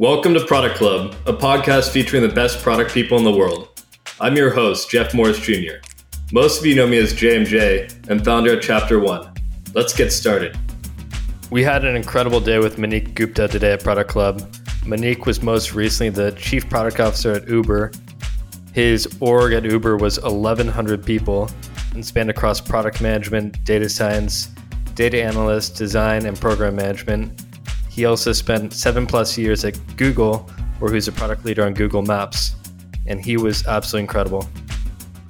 Welcome to Product Club, a podcast featuring the best product people in the world. I'm your host, Jeff Morris Jr. Most of you know me as JMJ and founder of Chapter One. Let's get started. We had an incredible day with Manik Gupta today at Product Club. Manik was most recently the chief product officer at Uber. His org at Uber was 1,100 people and spanned across product management, data science, data analyst, design, and program management. He also spent seven plus years at Google, where he was a product leader on Google Maps, and he was absolutely incredible.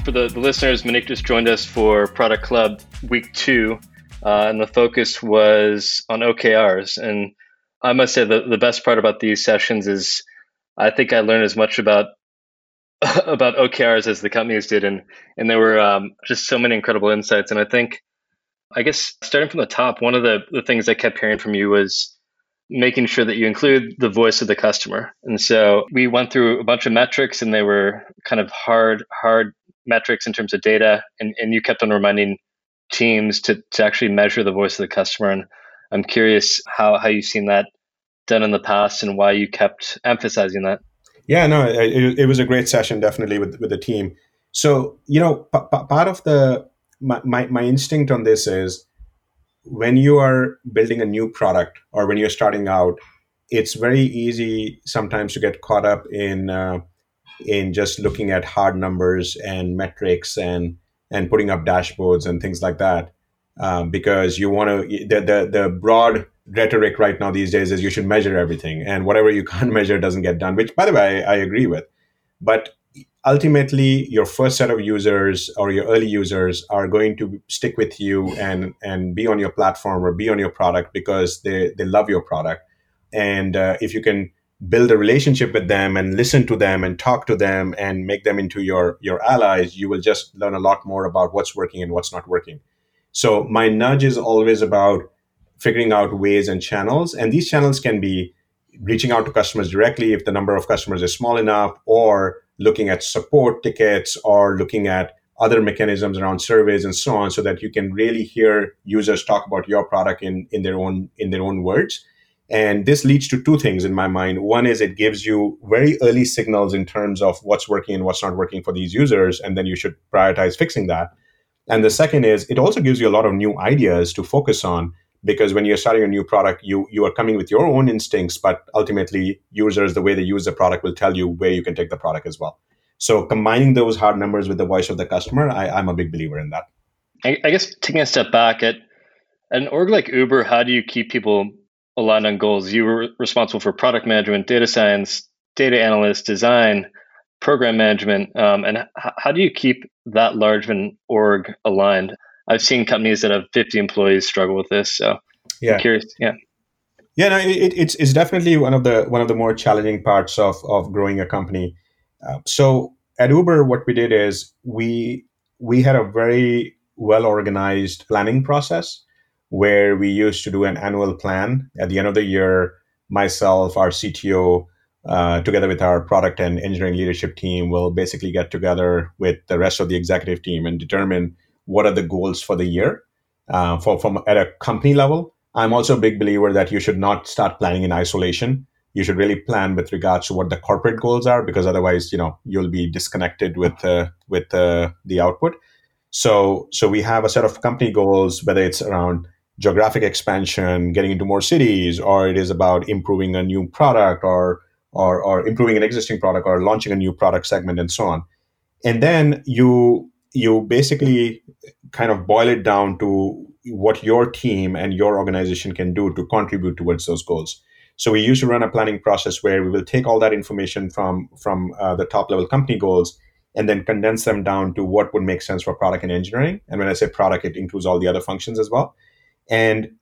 For the, the listeners, Manik just joined us for Product Club Week Two, uh, and the focus was on OKRs. And I must say, the, the best part about these sessions is I think I learned as much about about OKRs as the companies did, and and there were um, just so many incredible insights. And I think I guess starting from the top, one of the, the things I kept hearing from you was making sure that you include the voice of the customer. And so we went through a bunch of metrics and they were kind of hard, hard metrics in terms of data. And, and you kept on reminding teams to, to actually measure the voice of the customer. And I'm curious how, how you've seen that done in the past and why you kept emphasizing that. Yeah, no, it, it was a great session, definitely with, with the team. So, you know, p- p- part of the my, my, my instinct on this is when you are building a new product or when you're starting out, it's very easy sometimes to get caught up in uh, in just looking at hard numbers and metrics and and putting up dashboards and things like that um, because you want to the, the the broad rhetoric right now these days is you should measure everything and whatever you can't measure doesn't get done which by the way I, I agree with. But ultimately your first set of users or your early users are going to stick with you and and be on your platform or be on your product because they they love your product. And uh, if you can build a relationship with them and listen to them and talk to them and make them into your your allies you will just learn a lot more about what's working and what's not working. So my nudge is always about figuring out ways and channels and these channels can be reaching out to customers directly if the number of customers is small enough or looking at support tickets or looking at other mechanisms around surveys and so on so that you can really hear users talk about your product in, in their own in their own words. And this leads to two things in my mind. One is it gives you very early signals in terms of what's working and what's not working for these users and then you should prioritize fixing that. And the second is it also gives you a lot of new ideas to focus on because when you're starting a new product you you are coming with your own instincts but ultimately users the way they use the product will tell you where you can take the product as well. So combining those hard numbers with the voice of the customer I, am a big believer in that. I, I guess taking a step back at, an org like uber how do you keep people aligned on goals? You were responsible for product management data science data analyst design program management um, and h- how do you keep that large of an org aligned I've seen companies that have 50 employees struggle with this. So yeah, I'm curious. Yeah. Yeah, no, it, it's it's definitely one of the one of the more challenging parts of of growing a company. Uh, so at Uber, what we did is we we had a very well organized planning process where we used to do an annual plan at the end of the year. Myself, our CTO, uh, together with our product and engineering leadership team, will basically get together with the rest of the executive team and determine what are the goals for the year uh, for from at a company level. I'm also a big believer that you should not start planning in isolation. You should really plan with regards to what the corporate goals are, because otherwise, you know, you'll be disconnected with uh, with uh, the output. So, so we have a set of company goals, whether it's around geographic expansion, getting into more cities, or it is about improving a new product, or or, or improving an existing product, or launching a new product segment, and so on. And then you you basically kind of boil it down to what your team and your organization can do to contribute towards those goals. So we used to run a planning process where we will take all that information from from uh, the top level company goals and then condense them down to what would make sense for product and engineering. And when I say product, it includes all the other functions as well. And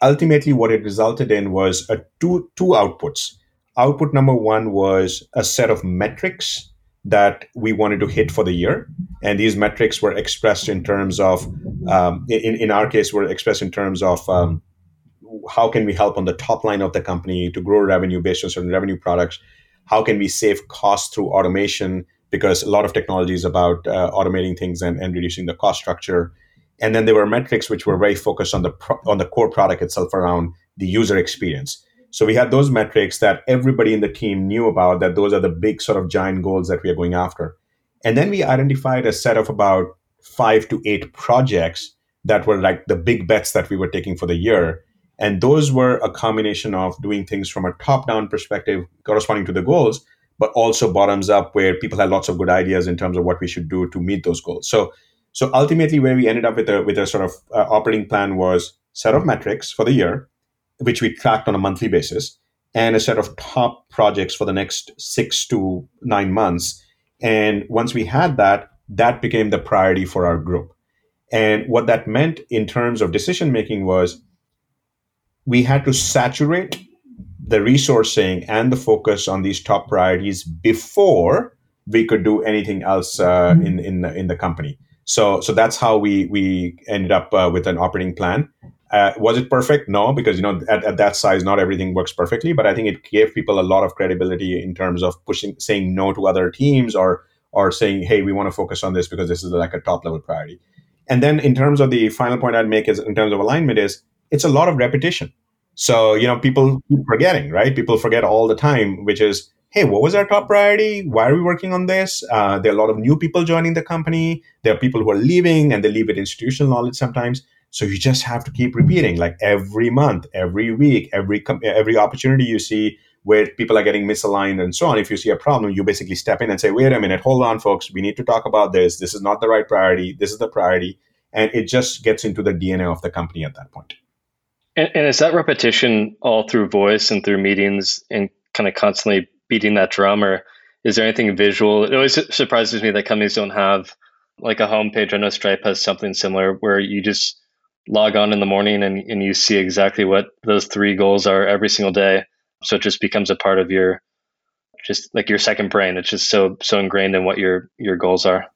ultimately, what it resulted in was a two two outputs. Output number one was a set of metrics that we wanted to hit for the year. And these metrics were expressed in terms of, um, in, in our case, were expressed in terms of um, how can we help on the top line of the company to grow revenue based on certain revenue products? How can we save costs through automation? Because a lot of technology is about uh, automating things and, and reducing the cost structure. And then there were metrics which were very focused on the pro- on the core product itself around the user experience. So we had those metrics that everybody in the team knew about, that those are the big sort of giant goals that we are going after. And then we identified a set of about five to eight projects that were like the big bets that we were taking for the year. And those were a combination of doing things from a top down perspective corresponding to the goals, but also bottoms up where people had lots of good ideas in terms of what we should do to meet those goals. So, so ultimately, where we ended up with a with a sort of uh, operating plan was set of metrics for the year, which we tracked on a monthly basis, and a set of top projects for the next six to nine months. And once we had that, that became the priority for our group. And what that meant in terms of decision making was we had to saturate the resourcing and the focus on these top priorities before we could do anything else uh, mm-hmm. in in in the company. So so that's how we we ended up uh, with an operating plan. Uh, was it perfect? No, because you know at, at that size, not everything works perfectly. But I think it gave people a lot of credibility in terms of pushing, saying no to other teams, or or saying, hey, we want to focus on this because this is like a top level priority. And then in terms of the final point I'd make is in terms of alignment is it's a lot of repetition. So, you know, people keep forgetting, right? People forget all the time, which is, hey, what was our top priority? Why are we working on this? Uh, there are a lot of new people joining the company. There are people who are leaving and they leave with institutional knowledge sometimes. So you just have to keep repeating like every month, every week, every every opportunity you see where people are getting misaligned and so on. If you see a problem, you basically step in and say, wait a minute, hold on, folks, we need to talk about this. This is not the right priority. This is the priority. And it just gets into the DNA of the company at that point. And, and is that repetition all through voice and through meetings and kind of constantly beating that drum, or is there anything visual? It always surprises me that companies don't have like a homepage. I know Stripe has something similar where you just log on in the morning and, and you see exactly what those three goals are every single day. So it just becomes a part of your just like your second brain. It's just so so ingrained in what your your goals are.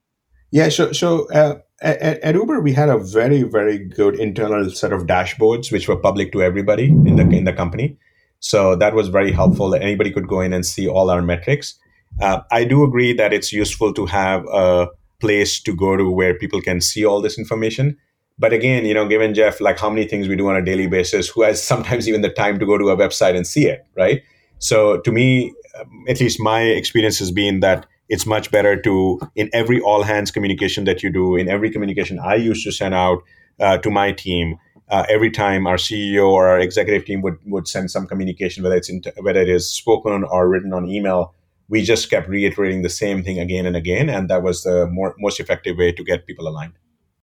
Yeah. So so uh, at, at, Uber, we had a very, very good internal set of dashboards which were public to everybody in the in the company. So that was very helpful. Anybody could go in and see all our metrics. Uh, I do agree that it's useful to have a place to go to where people can see all this information. But again, you know, given Jeff, like how many things we do on a daily basis, who has sometimes even the time to go to a website and see it, right? So to me, um, at least my experience has been that it's much better to in every all hands communication that you do in every communication i used to send out uh, to my team uh, every time our ceo or our executive team would, would send some communication whether it's in, whether it is spoken or written on email we just kept reiterating the same thing again and again and that was the more, most effective way to get people aligned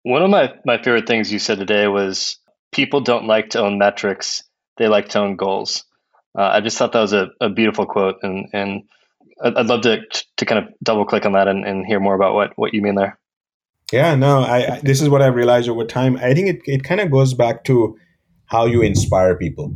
one of my, my favorite things you said today was people don't like to own metrics they like to own goals uh, i just thought that was a, a beautiful quote and, and I'd love to to kind of double click on that and, and hear more about what what you mean there. Yeah, no, I, this is what I've realized over time. I think it, it kind of goes back to how you inspire people,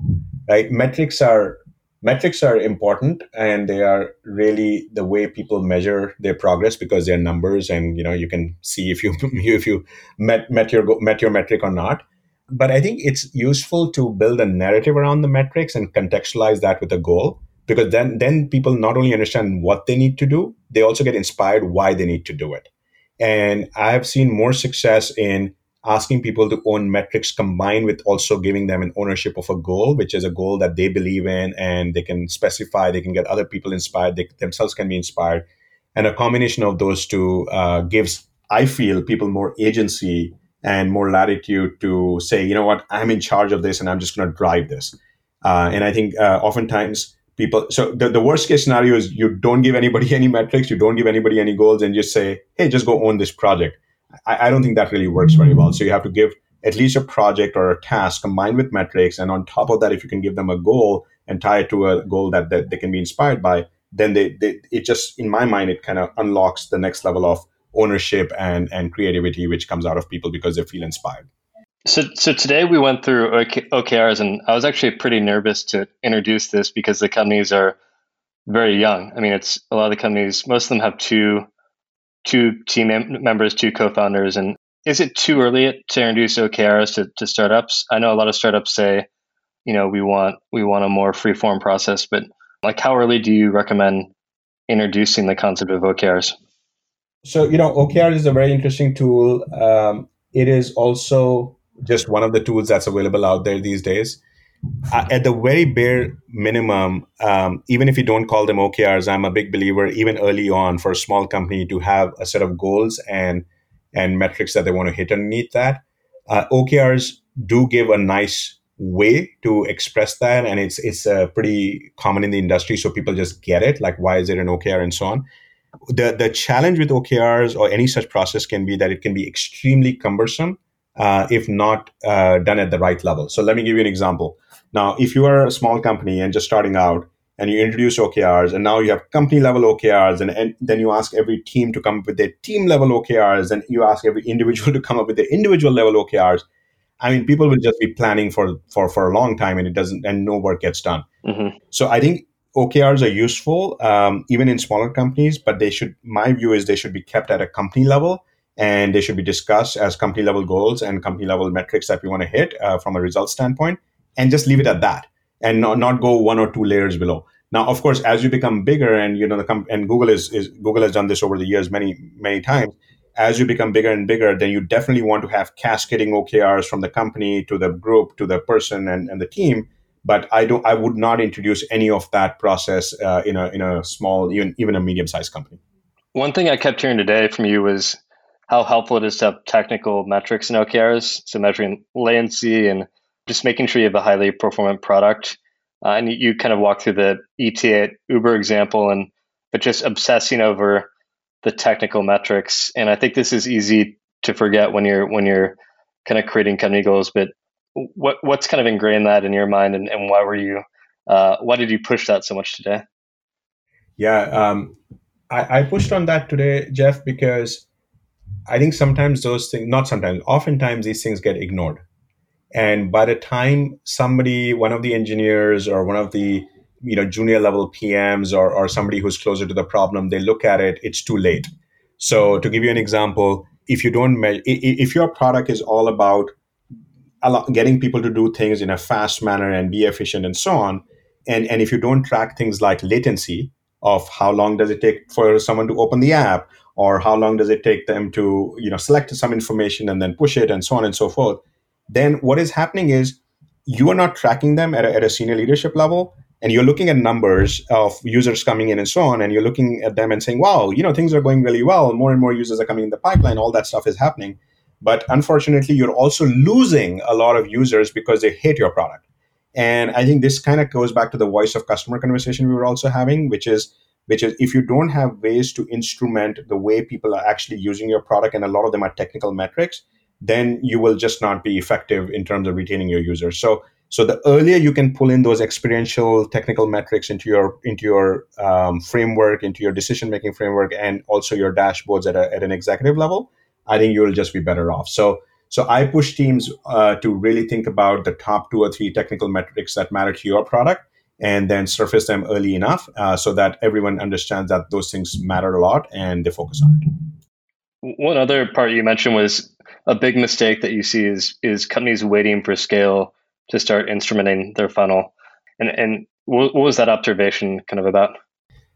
right? Metrics are metrics are important and they are really the way people measure their progress because they're numbers and you know you can see if you if you met met your met your metric or not. But i think it's useful to build a narrative around the metrics and contextualize that with a goal because then then people not only understand what they need to do they also get inspired why they need to do it. And i have seen more success in asking people to own metrics combined with also giving them an ownership of a goal which is a goal that they believe in and they can specify they can get other people inspired they themselves can be inspired. And a combination of those two uh, gives i feel people more agency and more latitude to say you know what? I'm in charge of this and i'm just going to drive this. Uh, and i think uh, oftentimes people so the, the worst case scenario is you don't give anybody any metrics you don't give anybody any goals and just say hey just go own this project I, I, don't think that really works very well mm. so you have to give at least a project or a task combined with metrics and on top of that if you can give them a goal and tie it to a goal that, that they can be inspired by then they, they it just in my mind it kind of unlocks the next level of ownership and and creativity which comes out of people because they feel inspired so, so today we went through OKRs, and I was actually pretty nervous to introduce this because the companies are very young. I mean, it's a lot of the companies. Most of them have two, two team members, two co-founders, and is it too early to introduce OKRs to, to startups? I know a lot of startups say, you know, we want we want a more free form process, but like, how early do you recommend introducing the concept of OKRs? So, you know, OKR is a very interesting tool. Um, it is also just one of the tools that's available out there these days. Uh, at the very bare minimum, um, even if you don't call them OKRs, I'm a big believer, even early on, for a small company to have a set of goals and and metrics that they want to hit underneath that. Uh, OKRs do give a nice way to express that, and it's it's uh, pretty common in the industry, so people just get it. Like, why is it an OKR and so on. The the challenge with OKRs or any such process can be that it can be extremely cumbersome uh, if not uh, done at the right level. So let me give you an example. Now, if you are a small company and just starting out, and you introduce OKRs, and now you have company level OKRs, and, and then you ask every team to come up with their team level OKRs, and you ask every individual to come up with their individual level OKRs. I mean, people will just be planning for for for a long time, and it doesn't, and no work gets done. Mm-hmm. So I think OKRs are useful um, even in smaller companies, but they should. My view is they should be kept at a company level, and they should be discussed as company level goals and company level metrics that we want to hit uh, from a result standpoint, and just leave it at that, and not, not go one or two layers below. Now, of course, as you become bigger, and you know the com- and Google is, is Google has done this over the years many many times as you become bigger and bigger, then you definitely want to have cascading OKRs from the company to the group to the person and, and the team. But I don't. I would not introduce any of that process uh, in a in a small, even even a medium sized company. One thing I kept hearing today from you was how helpful it is to have technical metrics in OKRs, so measuring latency and just making sure you have a highly performant product. Uh, and you, kind of walk through the ETA Uber example, and but just obsessing over the technical metrics. And I think this is easy to forget when you're when you're kind of creating company goals. But what what's kind of ingrained that in your mind, and, and why were you uh, why did you push that so much today? Yeah, um, I, I pushed on that today, Jeff, because I think sometimes those things, not sometimes, oftentimes these things get ignored. And by the time somebody, one of the engineers or one of the you know junior level PMs or, or somebody who's closer to the problem, they look at it, it's too late. So to give you an example, if you don't if your product is all about getting people to do things in a fast manner and be efficient and so on, and, and if you don't track things like latency of how long does it take for someone to open the app or how long does it take them to you know select some information and then push it and so on and so forth then what is happening is you are not tracking them at a, at a senior leadership level and you're looking at numbers of users coming in and so on and you're looking at them and saying wow you know things are going really well. More and more users are coming in the pipeline. All that stuff is happening. But unfortunately you're also losing a lot of users because they hate your product. And i think this kind of goes back to the voice of customer conversation we were also having which is which is if you don't have ways to instrument the way people are actually using your product and a lot of them are technical metrics then you will just not be effective in terms of retaining your users so so the earlier you can pull in those experiential technical metrics into your into your um, framework into your decision making framework and also your dashboards at, a, at an executive level i think you'll just be better off so so i push teams uh, to really think about the top two or three technical metrics that matter to your product and then surface them early enough uh, so that everyone understands that those things matter a lot and they focus on it. One other part you mentioned was a big mistake that you see is is companies waiting for scale to start instrumenting their funnel. And and what, was that observation kind of about?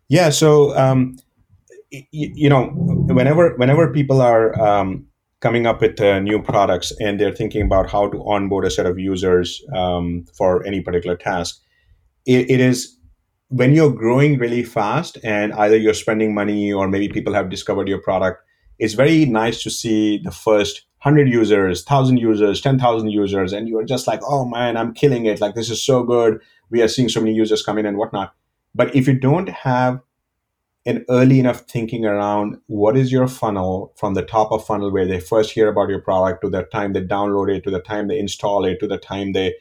Yeah, so um, y- you know, whenever whenever people are um, coming up with uh, new products and they're thinking about how to onboard a set of users um, for any particular task, it, it is when you're growing really fast and either you're spending money or maybe people have discovered your product it's very nice to see the first 100 users 1000 users 10000 users and you're just like oh man i'm killing it like this is so good we are seeing so many users come in and whatnot but if you don't have an early enough thinking around what is your funnel from the top of funnel where they first hear about your product to the time they download it to the time they install it to the time they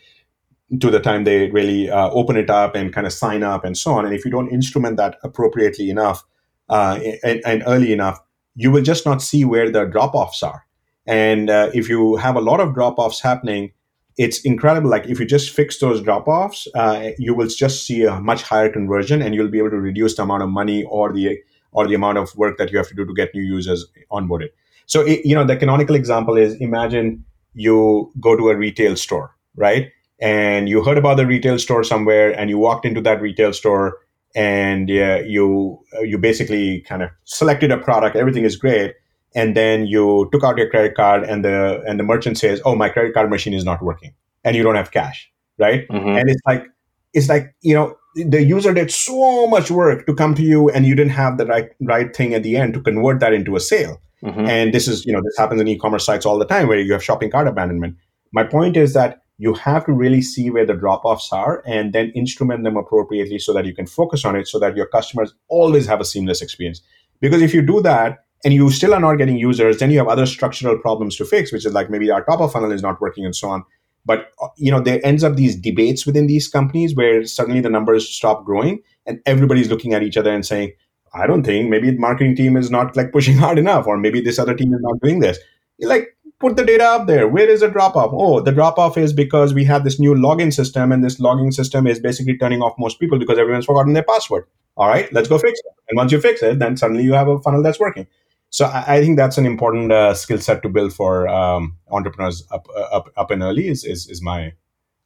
to the time they really uh, open it up and kind of sign up and so on. And if you don't instrument that appropriately enough uh, and, and, early enough, you will just not see where the drop offs are. And uh, if you have a lot of drop offs happening, it's incredible. Like if you just fix those drop offs, uh, you will just see a much higher conversion, and you'll be able to reduce the amount of money or the or the amount of work that you have to do to get new users onboarded. So it, you know the canonical example is imagine you go to a retail store, right? and you heard about the retail store somewhere and you walked into that retail store and uh, you you basically kind of selected a product everything is great and then you took out your credit card and the and the merchant says oh my credit card machine is not working and you don't have cash right? Mm-hmm. And it's like it's like you know the user did so much work to come to you, and you didn't have the right right thing at the end to convert that into a sale. Mm-hmm. And this is you know this happens in e-commerce sites all the time where you have shopping cart abandonment. My point is that you have to really see where the drop offs are and then instrument them appropriately so that you can focus on it so that your customers always have a seamless experience. Because if you do that and you still are not getting users, then you have other structural problems to fix, which is like maybe our top of funnel is not working and so on. But uh, you know, there ends up these debates within these companies where suddenly the numbers stop growing and everybody's looking at each other and saying, I don't think maybe the marketing team is not like pushing hard enough, or maybe this other team is not doing this. You're like, put the data up there. Where is the drop off? Oh, the drop off is because we have this new login system, and this login system is basically turning off most people because everyone's forgotten their password. All right, let's go fix it. And once you fix it, then suddenly you have a funnel that's working. So I, I think that's an important uh, skill set to build for um, entrepreneurs up, uh, up up and early. Is is, is my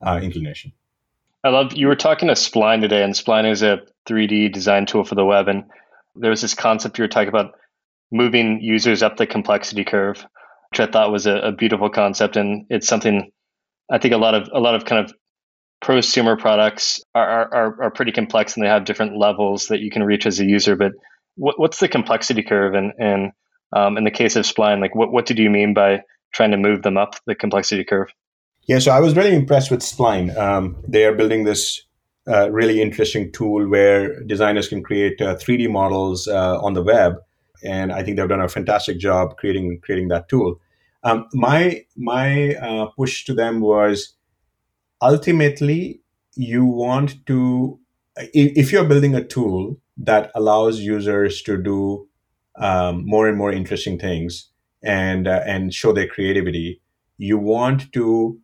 uh, inclination. I love you were talking to Spline today, and Spline is a 3D design tool for the web, and there was this concept you were talking about moving users up the complexity curve which I thought was a, a beautiful concept, and it's something I think a lot of a lot of kind of prosumer products are, are, are pretty complex and they have different levels that you can reach as a user. But what, what's the complexity curve? And, and um, in the case of Spline, like what, what did you mean by trying to move them up the complexity curve? Yeah, so I was really impressed with Spline. Um, they are building this uh, really interesting tool where designers can create uh, 3D models uh, on the web and I think they've done a fantastic job creating creating that tool. Um, my my uh, push to them was ultimately you want to if you're building a tool that allows users to do um, more and more interesting things and uh, and show their creativity, you want to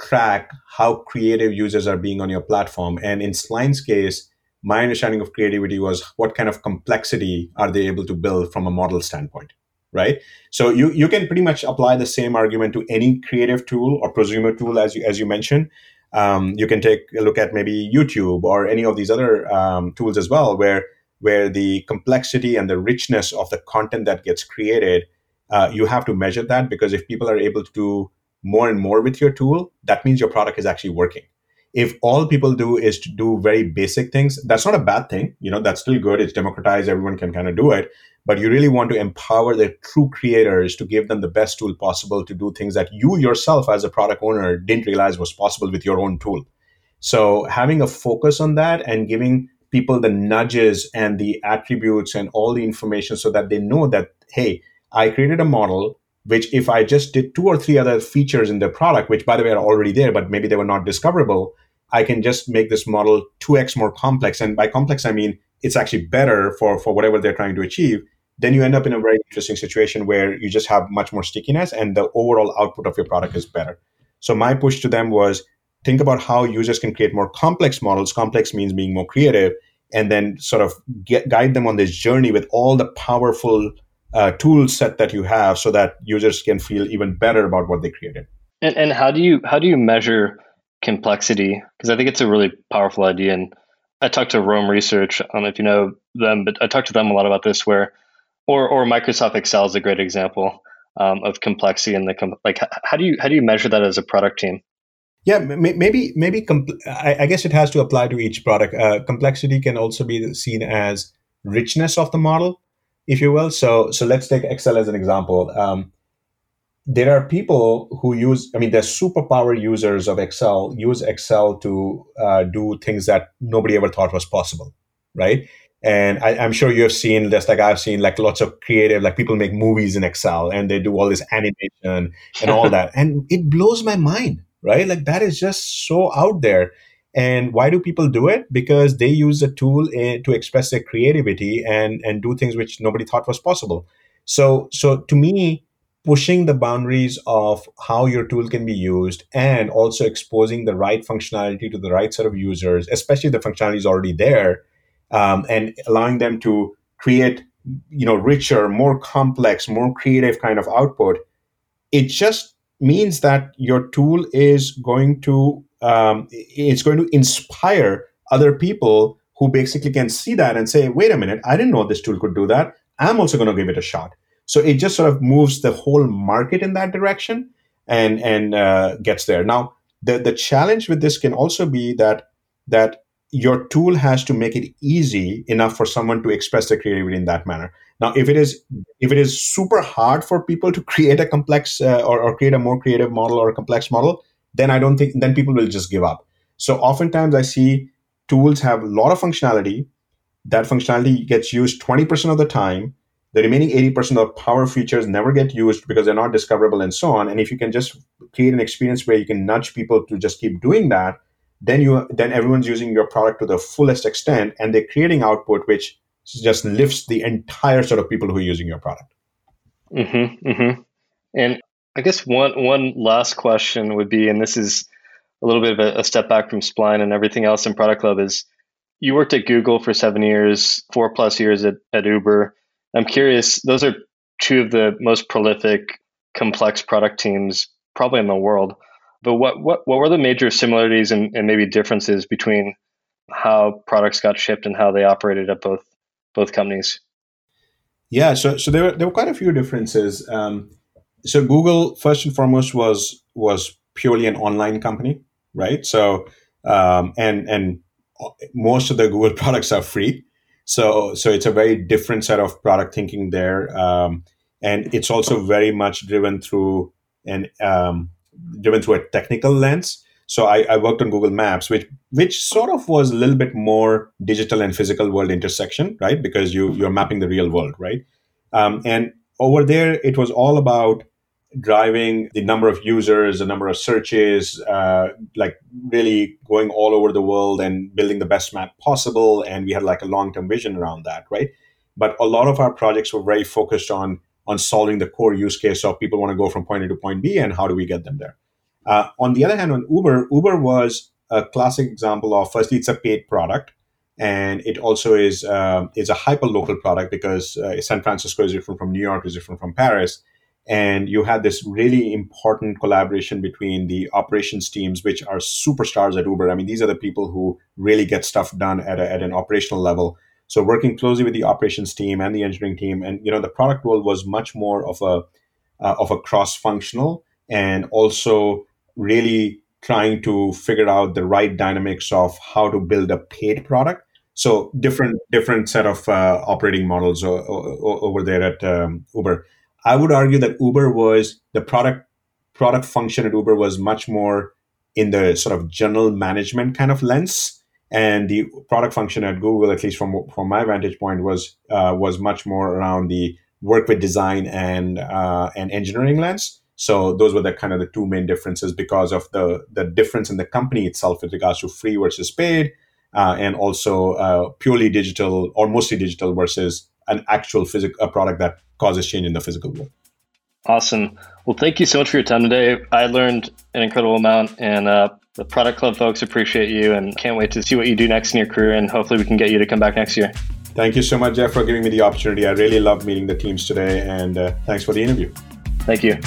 track how creative users are being on your platform. And in Spline's case, my understanding of creativity was what kind of complexity are they able to build from a model standpoint right? So you you can pretty much apply the same argument to any creative tool or prosumer tool as you as you mentioned. Um, you can take a look at maybe youtube or any of these other um, tools as well where where the complexity and the richness of the content that gets created uh, you have to measure that because if people are able to do more and more with your tool that means your product is actually working. If all people do is to do very basic things that's not a bad thing. You know that's still good. It's democratized. Everyone can kind of do it. But you really want to empower the true creators to give them the best tool possible to do things that you yourself as a product owner didn't realize was possible with your own tool. So having a focus on that and giving people the nudges and the attributes and all the information so that they know that hey i created a model which if i just did two or three other features in the product which by the way are already there but maybe they were not discoverable I can just make this model 2x more complex. And by complex, I mean it's actually better for, for whatever they're trying to achieve. Then you end up in a very interesting situation where you just have much more stickiness and the overall output of your product is better. So my push to them was think about how users can create more complex models. Complex means being more creative, and then sort of get, guide them on this journey with all the powerful uh, tool set that you have, so that users can feel even better about what they created. And, and how do you how do you measure complexity because I think it's a really powerful idea. And I talked to Roam Research. I don't know if you know them, but I talked to them a lot about this. Where, or or Microsoft Excel is a great example um, of complexity and the com- like. How do you how do you measure that as a product team? Yeah, maybe maybe compl- I, I, guess it has to apply to each product. Uh, complexity can also be seen as richness of the model, if you will. So so let's take Excel as an example. Um, there are people who use i mean they're superpower users of excel use excel to uh, do things that nobody ever thought was possible right and I, am sure you have seen just like i've seen like lots of creative like people make movies in excel and they do all this animation and all that and it blows my mind right? Like that is just so out there. And why do people do it? Because they use a tool in, to express their creativity and and do things which nobody thought was possible. So so to me pushing the boundaries of how your tool can be used and also exposing the right functionality to the right set of users, especially the functionality is already there, um, and allowing them to create you know richer, more complex, more creative kind of output. It just means that your tool is going to um, it's going to inspire other people who basically can see that and say, wait a minute, I didn't know this tool could do that. I'm also going to give it a shot. So it just sort of moves the whole market in that direction and and uh, gets there. Now the the challenge with this can also be that that your tool has to make it easy enough for someone to express their creativity in that manner now if it is if it is super hard for people to create a complex uh, or, or create a more creative model or a complex model then i don't think then people will just give up. So oftentimes i see tools have a lot of functionality. That functionality gets used 20% of the time. The remaining 80% of power features never get used because they're not discoverable and so on. And if you can just create an experience where you can nudge people to just keep doing that then you then everyone's using your product to the fullest extent and they're creating output which just lifts the entire set of people who are using your product. Mm-hmm, mm-hmm. and i guess one one last question would be and this is a little bit of a, a step back from spline and everything else in product club is you worked at google for seven years four plus years at, at uber. I'm curious those are two of the most prolific complex product teams probably in the world. But what, what, what were the major similarities and, and maybe differences between how products got shipped and how they operated at both both companies? Yeah, so so there were there were quite a few differences. Um, so Google first and foremost was was purely an online company, right? So um, and and most of the Google products are free, so so it's a very different set of product thinking there, um, and it's also very much driven through and um, driven through a technical lens. So I, I, worked on Google Maps, which which sort of was a little bit more digital and physical world intersection, right? Because you you're mapping the real world, right? Um, and over there, it was all about driving the number of users, the number of searches, uh, like really going all over the world and building the best map possible. And we had like a long term vision around that, right? But a lot of our projects were very focused on on solving the core use case of people want to go from point A to point B and how do we get them there. Uh, on the other hand, on Uber, Uber was a classic example of firstly, it's a paid product. And it also is uh, is a hyper local product because uh, San Francisco is different from New York, is different from Paris, and you had this really important collaboration between the operations teams, which are superstars at Uber. I mean, these are the people who really get stuff done at, a, at an operational level. So working closely with the operations team and the engineering team, and you know the product role was much more of a uh, of a cross functional and also really trying to figure out the right dynamics of how to build a paid product. So different different set of uh, operating models o- o- over there at um, Uber. I would argue that Uber was the product product function at Uber was much more in the sort of general management kind of lens and the product function at Google, at least from from my vantage point, was uh, was much more around the work with design and uh, and engineering lens. So those were the kind of the two main differences because of the the difference in the company itself with regards to free versus paid, uh, and also uh, purely digital or mostly digital versus an actual physical a product that causes change in the physical world. Awesome. Well, thank you so much for your time today. I learned an incredible amount, and uh, the Product Club folks appreciate you and can't wait to see what you do next in your career. And hopefully, we can get you to come back next year. Thank you so much, Jeff, for giving me the opportunity. I really love meeting the teams today, and uh, thanks for the interview. Thank you.